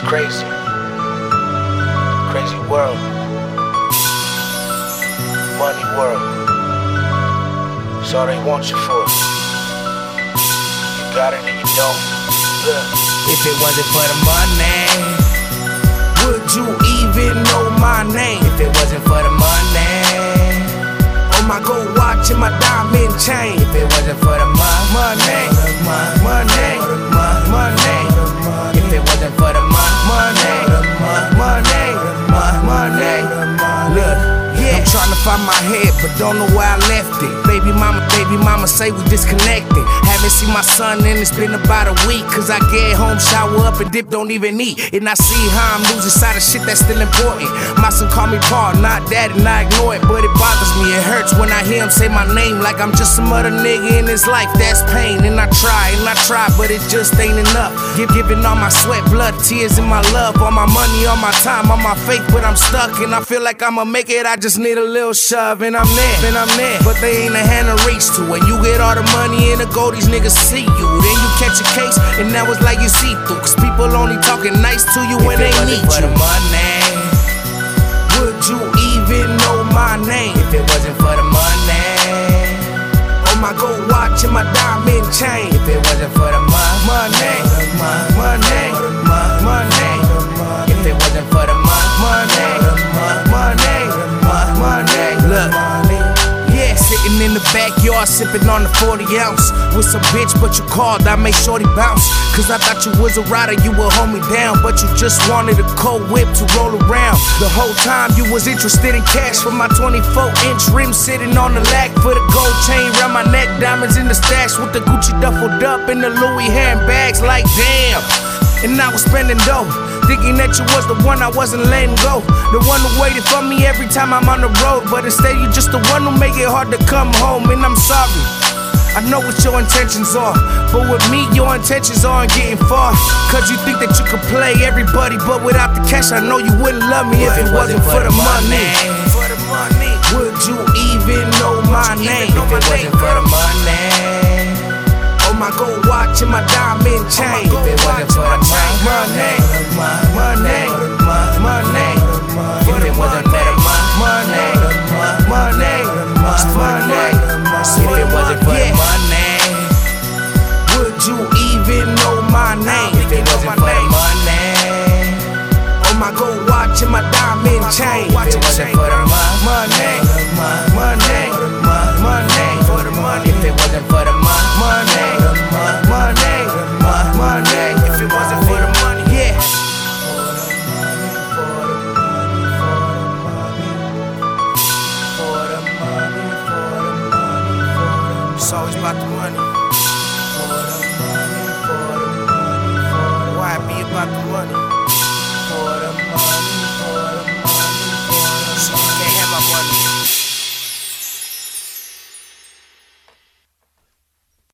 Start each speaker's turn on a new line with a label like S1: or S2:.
S1: crazy. Crazy world. Money world. It's all they want you for. You got it and you don't. Look.
S2: If it wasn't for the money, would you even know my name? If it wasn't for the money, Look, yeah. I'm trying to find my head, but don't know where I left it. Baby mama, baby mama say we disconnected. Haven't seen my son and it's been about a week. Cause I get home, shower up, and dip, don't even eat. And I see how I'm losing sight of shit that's still important. My son call me Paul, not daddy, and I ignore it. But it bothers me, it hurts when I hear him say my name like I'm just some other nigga in his life. That's pain. And I try, and I try, but it just ain't enough. Give, giving all my sweat, blood, tears, and my love. All my money, all my time, all my faith, but I'm stuck. And I feel like I'ma make it, I just need a little shove. And I'm there, and I'm there. But they ain't a hand to reach to. And you get all the money and the gold, these see you. Then you catch a case, and now it's like you see through. Cause people only talking nice to you when they need you. The money, would you even know my name? If it wasn't for the money, oh my gold watch and my diamond chain. If it wasn't for the mo- money, money, money. Backyard sipping on the 40 ounce with some bitch, but you called, I made shorty bounce. Cause I thought you was a rider, you would hold me down, but you just wanted a cold whip to roll around. The whole time you was interested in cash for my 24 inch rim sitting on the lack for the gold chain round my neck, diamonds in the stash with the Gucci duffled up in the Louis handbags, like damn. And I was spending dough. Thinking that you was the one I wasn't letting go. The one who waited for me every time I'm on the road. But instead, you're just the one who make it hard to come home. And I'm sorry. I know what your intentions are. But with me, your intentions aren't getting far. Cause you think that you could play everybody. But without the cash, I know you wouldn't love me if it wasn't for the money. For the money. Gold watch and my diamond chain. If it wasn't for the money, money, my money. If it wasn't for the money, money, money. If it wasn't for the money, would you even know my name? If it wasn't for the money, oh my gold watch and my diamond chain. If it wasn't for the money, It's always about the money. Why be about the money? For the money, for the money, for the money. So you can't have my money.